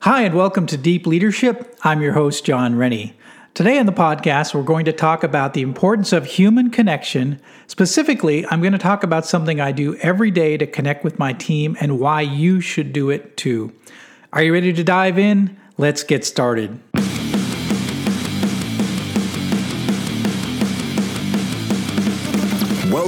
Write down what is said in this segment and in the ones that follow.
Hi, and welcome to Deep Leadership. I'm your host, John Rennie. Today on the podcast, we're going to talk about the importance of human connection. Specifically, I'm going to talk about something I do every day to connect with my team and why you should do it too. Are you ready to dive in? Let's get started.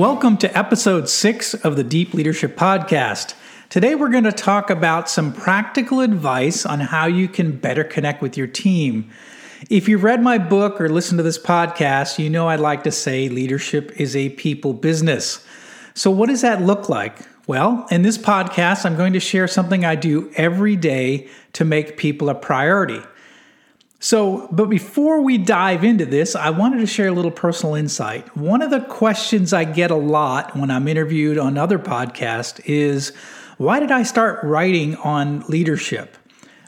Welcome to episode six of the Deep Leadership Podcast. Today, we're going to talk about some practical advice on how you can better connect with your team. If you've read my book or listened to this podcast, you know I'd like to say leadership is a people business. So, what does that look like? Well, in this podcast, I'm going to share something I do every day to make people a priority. So, but before we dive into this, I wanted to share a little personal insight. One of the questions I get a lot when I'm interviewed on other podcasts is why did I start writing on leadership?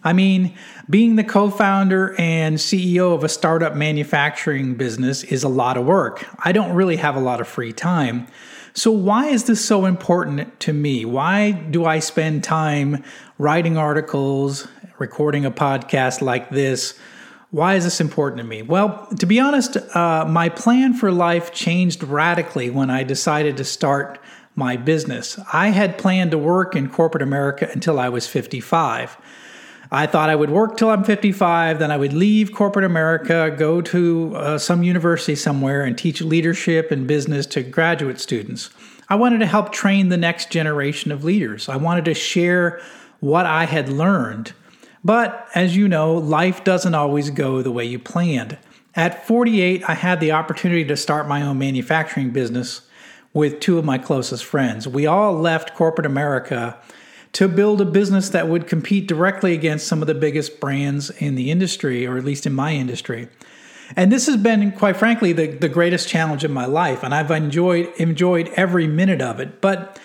I mean, being the co founder and CEO of a startup manufacturing business is a lot of work. I don't really have a lot of free time. So, why is this so important to me? Why do I spend time writing articles, recording a podcast like this? Why is this important to me? Well, to be honest, uh, my plan for life changed radically when I decided to start my business. I had planned to work in corporate America until I was 55. I thought I would work till I'm 55, then I would leave corporate America, go to uh, some university somewhere, and teach leadership and business to graduate students. I wanted to help train the next generation of leaders. I wanted to share what I had learned but as you know, life doesn't always go the way you planned. At 48, I had the opportunity to start my own manufacturing business with two of my closest friends. We all left corporate America to build a business that would compete directly against some of the biggest brands in the industry, or at least in my industry. And this has been, quite frankly, the, the greatest challenge in my life, and I've enjoyed enjoyed every minute of it. But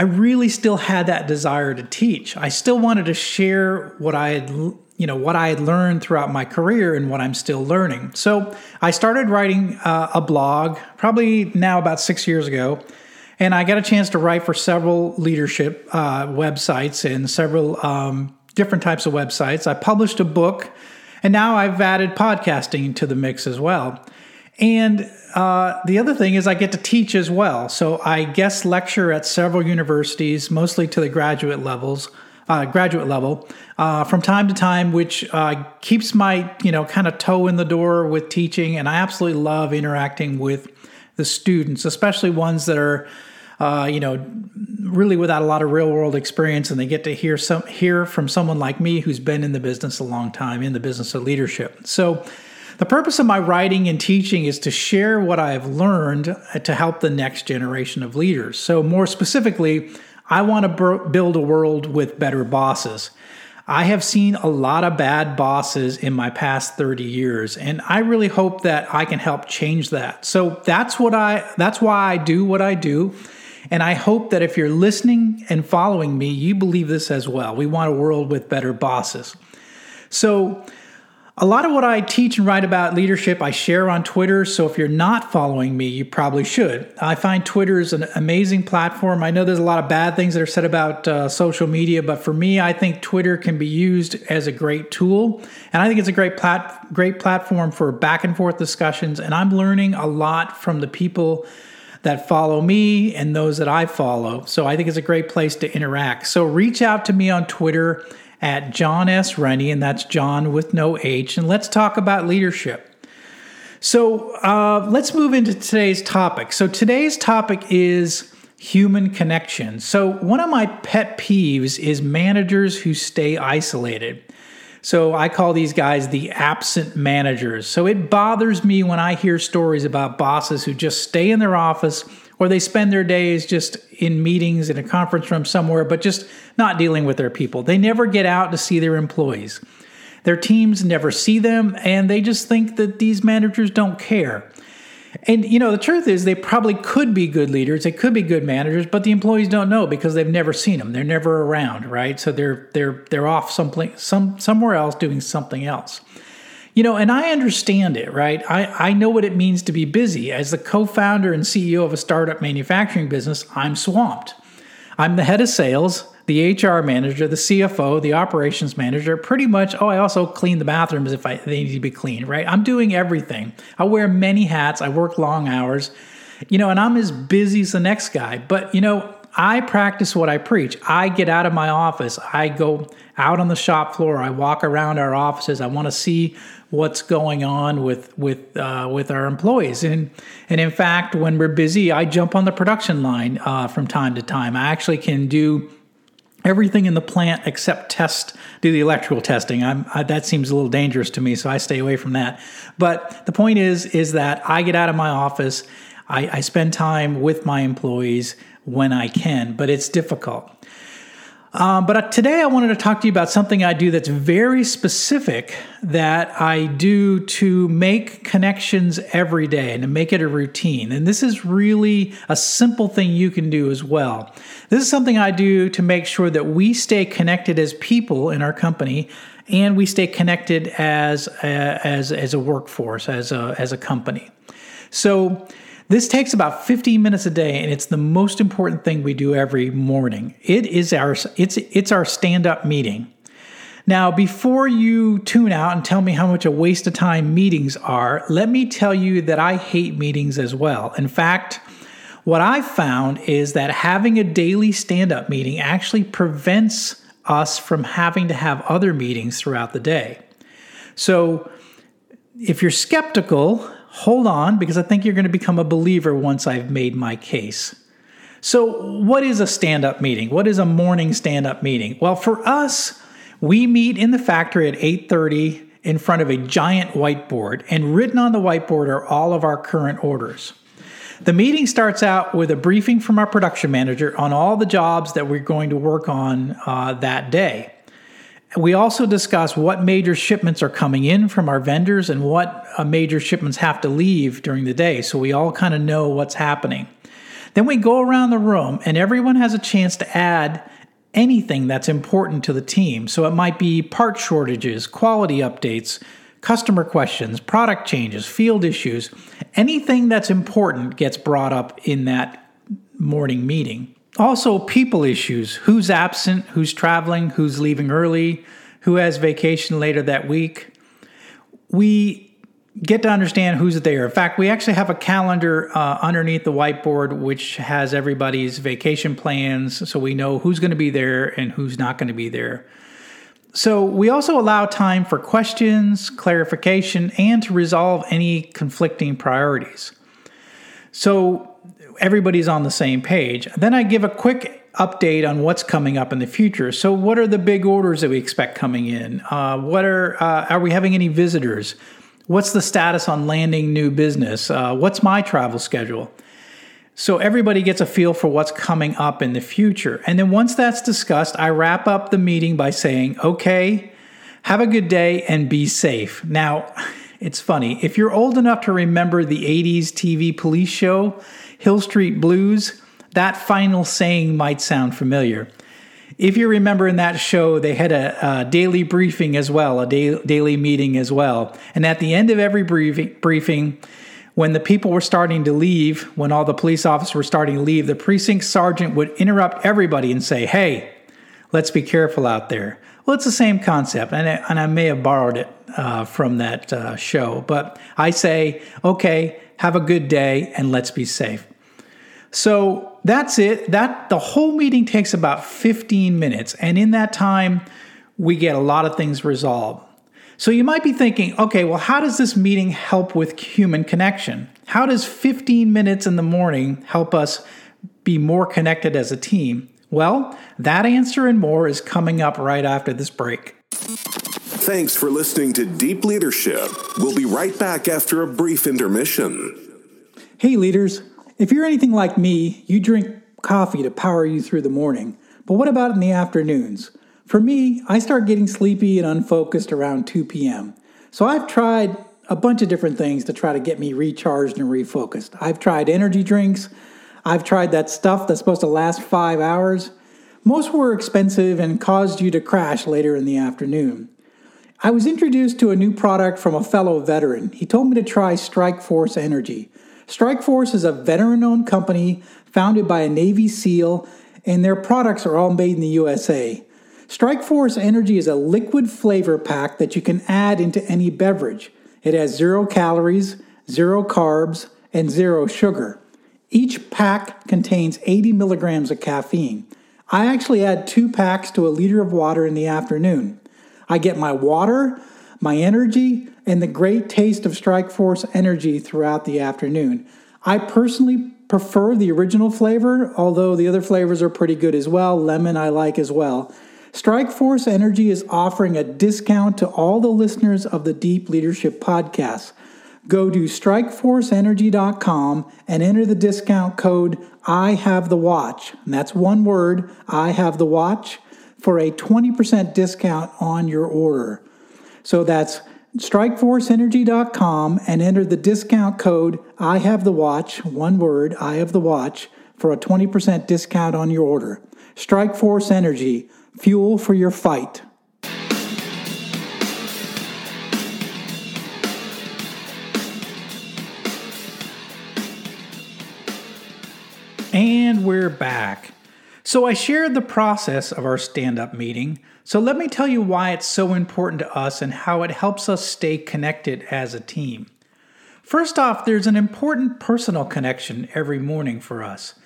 I really still had that desire to teach. I still wanted to share what I had, you know, what I had learned throughout my career and what I'm still learning. So I started writing uh, a blog probably now about six years ago. And I got a chance to write for several leadership uh, websites and several um, different types of websites. I published a book, and now I've added podcasting to the mix as well. And uh, the other thing is I get to teach as well. So I guest lecture at several universities, mostly to the graduate levels, uh, graduate level, uh, from time to time, which uh, keeps my you know kind of toe in the door with teaching. And I absolutely love interacting with the students, especially ones that are. Uh, you know, really without a lot of real world experience, and they get to hear some hear from someone like me who's been in the business a long time, in the business of leadership. So, the purpose of my writing and teaching is to share what I have learned uh, to help the next generation of leaders. So, more specifically, I want to build a world with better bosses. I have seen a lot of bad bosses in my past 30 years and I really hope that I can help change that. So that's what I that's why I do what I do. And I hope that if you're listening and following me, you believe this as well. We want a world with better bosses. So a lot of what I teach and write about leadership I share on Twitter, so if you're not following me, you probably should. I find Twitter is an amazing platform. I know there's a lot of bad things that are said about uh, social media, but for me, I think Twitter can be used as a great tool, and I think it's a great plat- great platform for back and forth discussions. And I'm learning a lot from the people that follow me and those that I follow. So I think it's a great place to interact. So reach out to me on Twitter at John S. Rennie, and that's John with no H, and let's talk about leadership. So uh, let's move into today's topic. So today's topic is human connection. So one of my pet peeves is managers who stay isolated. So I call these guys the absent managers. So it bothers me when I hear stories about bosses who just stay in their office or they spend their days just in meetings in a conference room somewhere, but just not dealing with their people. They never get out to see their employees. Their teams never see them, and they just think that these managers don't care. And you know, the truth is, they probably could be good leaders, they could be good managers, but the employees don't know because they've never seen them. They're never around, right? So they're they're they're off someplace, some somewhere else doing something else. You know, and I understand it, right? I, I know what it means to be busy. As the co founder and CEO of a startup manufacturing business, I'm swamped. I'm the head of sales, the HR manager, the CFO, the operations manager, pretty much. Oh, I also clean the bathrooms if I, they need to be cleaned, right? I'm doing everything. I wear many hats, I work long hours, you know, and I'm as busy as the next guy. But, you know, I practice what I preach. I get out of my office, I go out on the shop floor, I walk around our offices, I want to see what's going on with with uh, with our employees. And and in fact, when we're busy, I jump on the production line uh, from time to time. I actually can do everything in the plant except test do the electrical testing. I, that seems a little dangerous to me so i stay away from that. But the point is is that i get out of my office. I, I spend time with my employees when i can but it's difficult um, but today I wanted to talk to you about something I do that's very specific that I do to make connections every day and to make it a routine. And this is really a simple thing you can do as well. This is something I do to make sure that we stay connected as people in our company and we stay connected as a, as as a workforce as a as a company. So this takes about 15 minutes a day and it's the most important thing we do every morning. It is our it's it's our stand-up meeting. Now, before you tune out and tell me how much a waste of time meetings are, let me tell you that I hate meetings as well. In fact, what I've found is that having a daily stand up meeting actually prevents us from having to have other meetings throughout the day. So, if you're skeptical, hold on because I think you're going to become a believer once I've made my case. So, what is a stand up meeting? What is a morning stand up meeting? Well, for us, we meet in the factory at 8:30 in front of a giant whiteboard, and written on the whiteboard are all of our current orders. The meeting starts out with a briefing from our production manager on all the jobs that we're going to work on uh, that day. We also discuss what major shipments are coming in from our vendors and what uh, major shipments have to leave during the day so we all kind of know what's happening. Then we go around the room and everyone has a chance to add anything that's important to the team. So it might be part shortages, quality updates, customer questions, product changes, field issues. Anything that's important gets brought up in that morning meeting. Also, people issues who's absent, who's traveling, who's leaving early, who has vacation later that week. We get to understand who's there. In fact, we actually have a calendar uh, underneath the whiteboard which has everybody's vacation plans so we know who's going to be there and who's not going to be there. So, we also allow time for questions, clarification, and to resolve any conflicting priorities. So, everybody's on the same page. Then I give a quick update on what's coming up in the future. So, what are the big orders that we expect coming in? Uh, what are uh, are we having any visitors? What's the status on landing new business? Uh, what's my travel schedule? So everybody gets a feel for what's coming up in the future. And then once that's discussed, I wrap up the meeting by saying, okay, have a good day and be safe. Now, it's funny. If you're old enough to remember the 80s TV police show, Hill Street Blues, that final saying might sound familiar. If you remember in that show, they had a, a daily briefing as well, a da- daily meeting as well. And at the end of every briefing, briefing, when the people were starting to leave, when all the police officers were starting to leave, the precinct sergeant would interrupt everybody and say, Hey, let's be careful out there. Well, it's the same concept, and I, and I may have borrowed it uh, from that uh, show, but I say, okay, have a good day and let's be safe. So that's it. That the whole meeting takes about 15 minutes, and in that time, we get a lot of things resolved. So you might be thinking, okay, well, how does this meeting help with human connection? How does 15 minutes in the morning help us be more connected as a team? Well, that answer and more is coming up right after this break. Thanks for listening to Deep Leadership. We'll be right back after a brief intermission. Hey, leaders. If you're anything like me, you drink coffee to power you through the morning. But what about in the afternoons? For me, I start getting sleepy and unfocused around 2 p.m. So I've tried a bunch of different things to try to get me recharged and refocused. I've tried energy drinks, I've tried that stuff that's supposed to last five hours. Most were expensive and caused you to crash later in the afternoon. I was introduced to a new product from a fellow veteran. He told me to try Strike Force Energy. Strike Force is a veteran owned company founded by a Navy SEAL, and their products are all made in the USA. Strike Force Energy is a liquid flavor pack that you can add into any beverage. It has zero calories, zero carbs, and zero sugar. Each pack contains 80 milligrams of caffeine. I actually add two packs to a liter of water in the afternoon. I get my water, my energy, and the great taste of Strike Force energy throughout the afternoon. I personally prefer the original flavor, although the other flavors are pretty good as well. Lemon I like as well. Strike Force Energy is offering a discount to all the listeners of the Deep Leadership Podcast. Go to strikeforceenergy.com and enter the discount code I have the watch. And that's one word, I have the watch, for a 20% discount on your order. So that's strikeforceenergy.com and enter the discount code I have the watch, one word, I have the watch, for a 20% discount on your order. Strike Force Energy, fuel for your fight. And we're back. So, I shared the process of our stand up meeting. So, let me tell you why it's so important to us and how it helps us stay connected as a team. First off, there's an important personal connection every morning for us.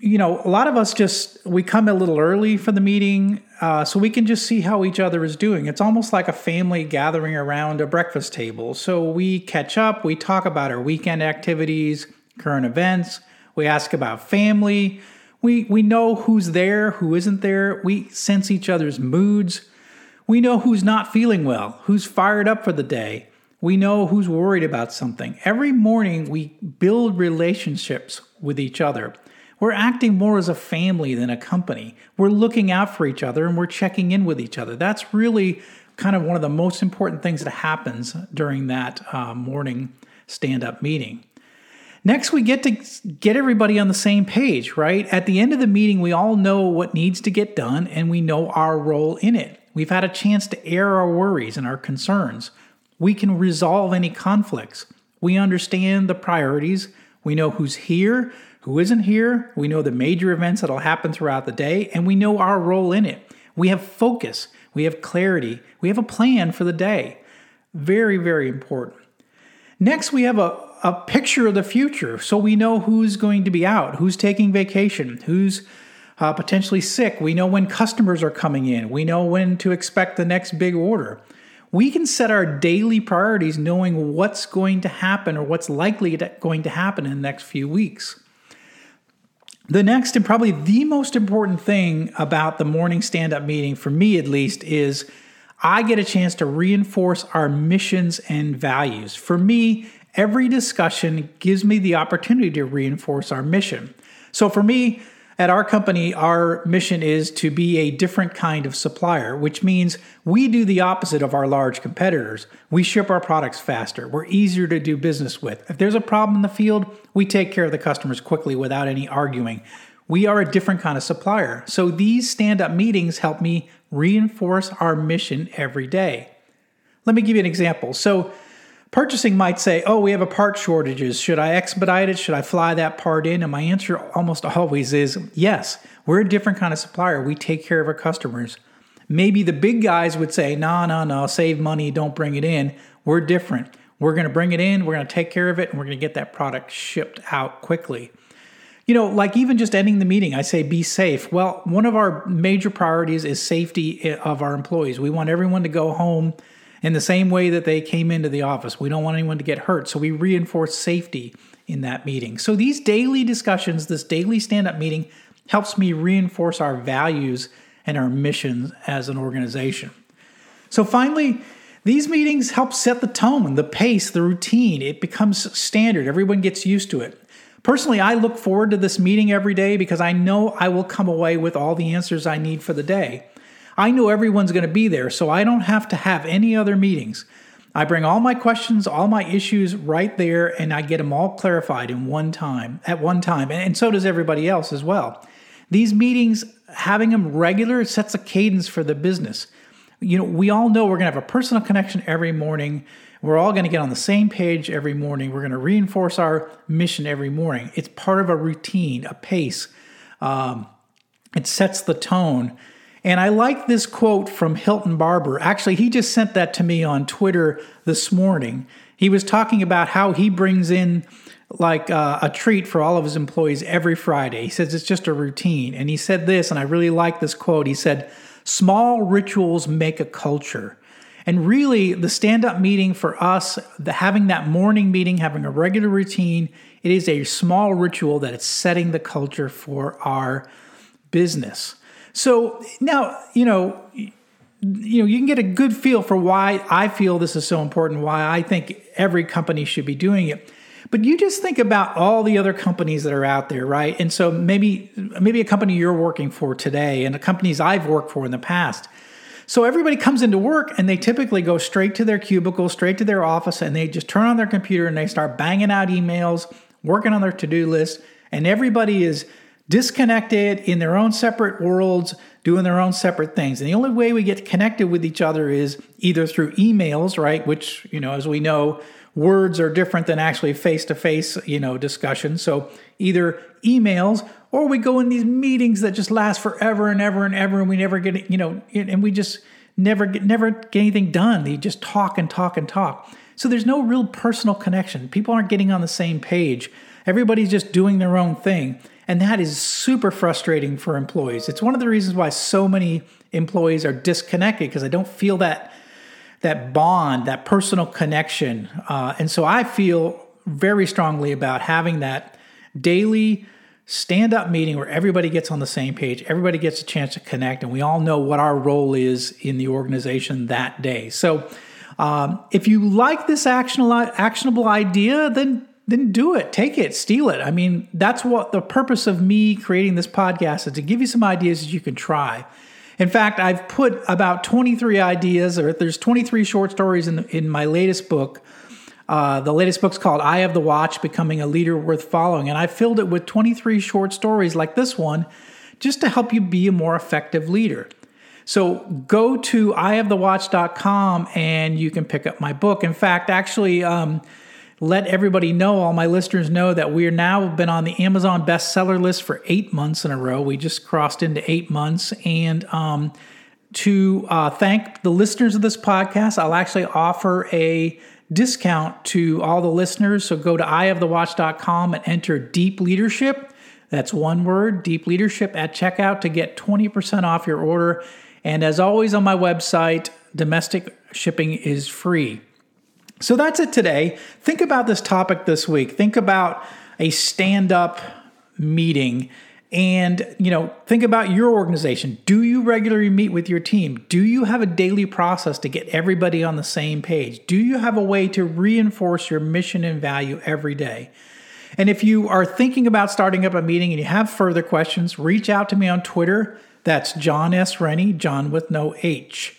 You know, a lot of us just we come a little early for the meeting, uh, so we can just see how each other is doing. It's almost like a family gathering around a breakfast table. So we catch up, we talk about our weekend activities, current events, we ask about family, we, we know who's there, who isn't there. We sense each other's moods. We know who's not feeling well, who's fired up for the day. We know who's worried about something. Every morning, we build relationships with each other. We're acting more as a family than a company. We're looking out for each other and we're checking in with each other. That's really kind of one of the most important things that happens during that uh, morning stand up meeting. Next, we get to get everybody on the same page, right? At the end of the meeting, we all know what needs to get done and we know our role in it. We've had a chance to air our worries and our concerns. We can resolve any conflicts. We understand the priorities. We know who's here, who isn't here. We know the major events that'll happen throughout the day, and we know our role in it. We have focus, we have clarity, we have a plan for the day. Very, very important. Next, we have a, a picture of the future so we know who's going to be out, who's taking vacation, who's uh, potentially sick. We know when customers are coming in, we know when to expect the next big order. We can set our daily priorities knowing what's going to happen or what's likely to, going to happen in the next few weeks. The next and probably the most important thing about the morning stand up meeting, for me at least, is I get a chance to reinforce our missions and values. For me, every discussion gives me the opportunity to reinforce our mission. So for me, at our company, our mission is to be a different kind of supplier, which means we do the opposite of our large competitors. We ship our products faster, we're easier to do business with. If there's a problem in the field, we take care of the customers quickly without any arguing. We are a different kind of supplier. So these stand up meetings help me reinforce our mission every day. Let me give you an example. So, Purchasing might say, Oh, we have a part shortages. Should I expedite it? Should I fly that part in? And my answer almost always is yes. We're a different kind of supplier. We take care of our customers. Maybe the big guys would say, No, no, no, save money, don't bring it in. We're different. We're going to bring it in, we're going to take care of it, and we're going to get that product shipped out quickly. You know, like even just ending the meeting, I say be safe. Well, one of our major priorities is safety eh, of our employees. We want everyone to go home in the same way that they came into the office. We don't want anyone to get hurt, so we reinforce safety in that meeting. So these daily discussions, this daily stand up meeting, helps me reinforce our values and our missions as an organization. So finally, these meetings help set the tone, the pace, the routine. It becomes standard. Everyone gets used to it. Personally, I look forward to this meeting every day because I know I will come away with all the answers I need for the day. I know everyone's going to be there, so I don't have to have any other meetings. I bring all my questions, all my issues right there, and I get them all clarified in one time, at one time. And so does everybody else as well. These meetings, having them regular, sets a cadence for the business. You know, we all know we're going to have a personal connection every morning. We're all going to get on the same page every morning. We're going to reinforce our mission every morning. It's part of a routine, a pace. Um, it sets the tone. And I like this quote from Hilton Barber. Actually, he just sent that to me on Twitter this morning. He was talking about how he brings in like uh, a treat for all of his employees every Friday. He says it's just a routine. And he said this, and I really like this quote. He said, Small rituals make a culture. And really, the stand up meeting for us, the, having that morning meeting, having a regular routine, it is a small ritual that is setting the culture for our business. So now, you know, you know, you can get a good feel for why I feel this is so important, why I think every company should be doing it. But you just think about all the other companies that are out there, right? And so maybe maybe a company you're working for today and the companies I've worked for in the past. So everybody comes into work and they typically go straight to their cubicle, straight to their office, and they just turn on their computer and they start banging out emails, working on their to-do list, and everybody is disconnected in their own separate worlds, doing their own separate things. And the only way we get connected with each other is either through emails, right? Which, you know, as we know, words are different than actually face-to-face, you know, discussion. So either emails or we go in these meetings that just last forever and ever and ever and we never get, you know, and we just never get never get anything done. They just talk and talk and talk. So there's no real personal connection. People aren't getting on the same page. Everybody's just doing their own thing. And that is super frustrating for employees. It's one of the reasons why so many employees are disconnected because I don't feel that that bond, that personal connection. Uh, and so I feel very strongly about having that daily stand up meeting where everybody gets on the same page, everybody gets a chance to connect, and we all know what our role is in the organization that day. So um, if you like this actionable, actionable idea, then then do it, take it, steal it. I mean, that's what the purpose of me creating this podcast is to give you some ideas that you can try. In fact, I've put about 23 ideas, or there's 23 short stories in, in my latest book. Uh, the latest book's called I Have the Watch Becoming a Leader Worth Following. And I filled it with 23 short stories like this one just to help you be a more effective leader. So go to ihavethewatch.com and you can pick up my book. In fact, actually, um, let everybody know, all my listeners know that we are now been on the Amazon bestseller list for eight months in a row. We just crossed into eight months. And um, to uh, thank the listeners of this podcast, I'll actually offer a discount to all the listeners. So go to ihavethewatch.com and enter deep leadership. That's one word, deep leadership at checkout to get 20% off your order. And as always on my website, domestic shipping is free. So that's it today. Think about this topic this week. Think about a stand up meeting and you know think about your organization. Do you regularly meet with your team? Do you have a daily process to get everybody on the same page? Do you have a way to reinforce your mission and value every day? And if you are thinking about starting up a meeting and you have further questions reach out to me on twitter. That's john s. Rennie john with no h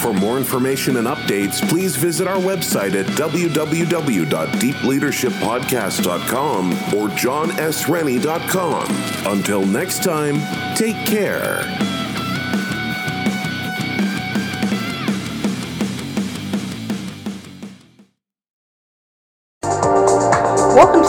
For more information and updates, please visit our website at www.deepleadershippodcast.com or johnsrennie.com. Until next time, take care.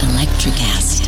Electrocast.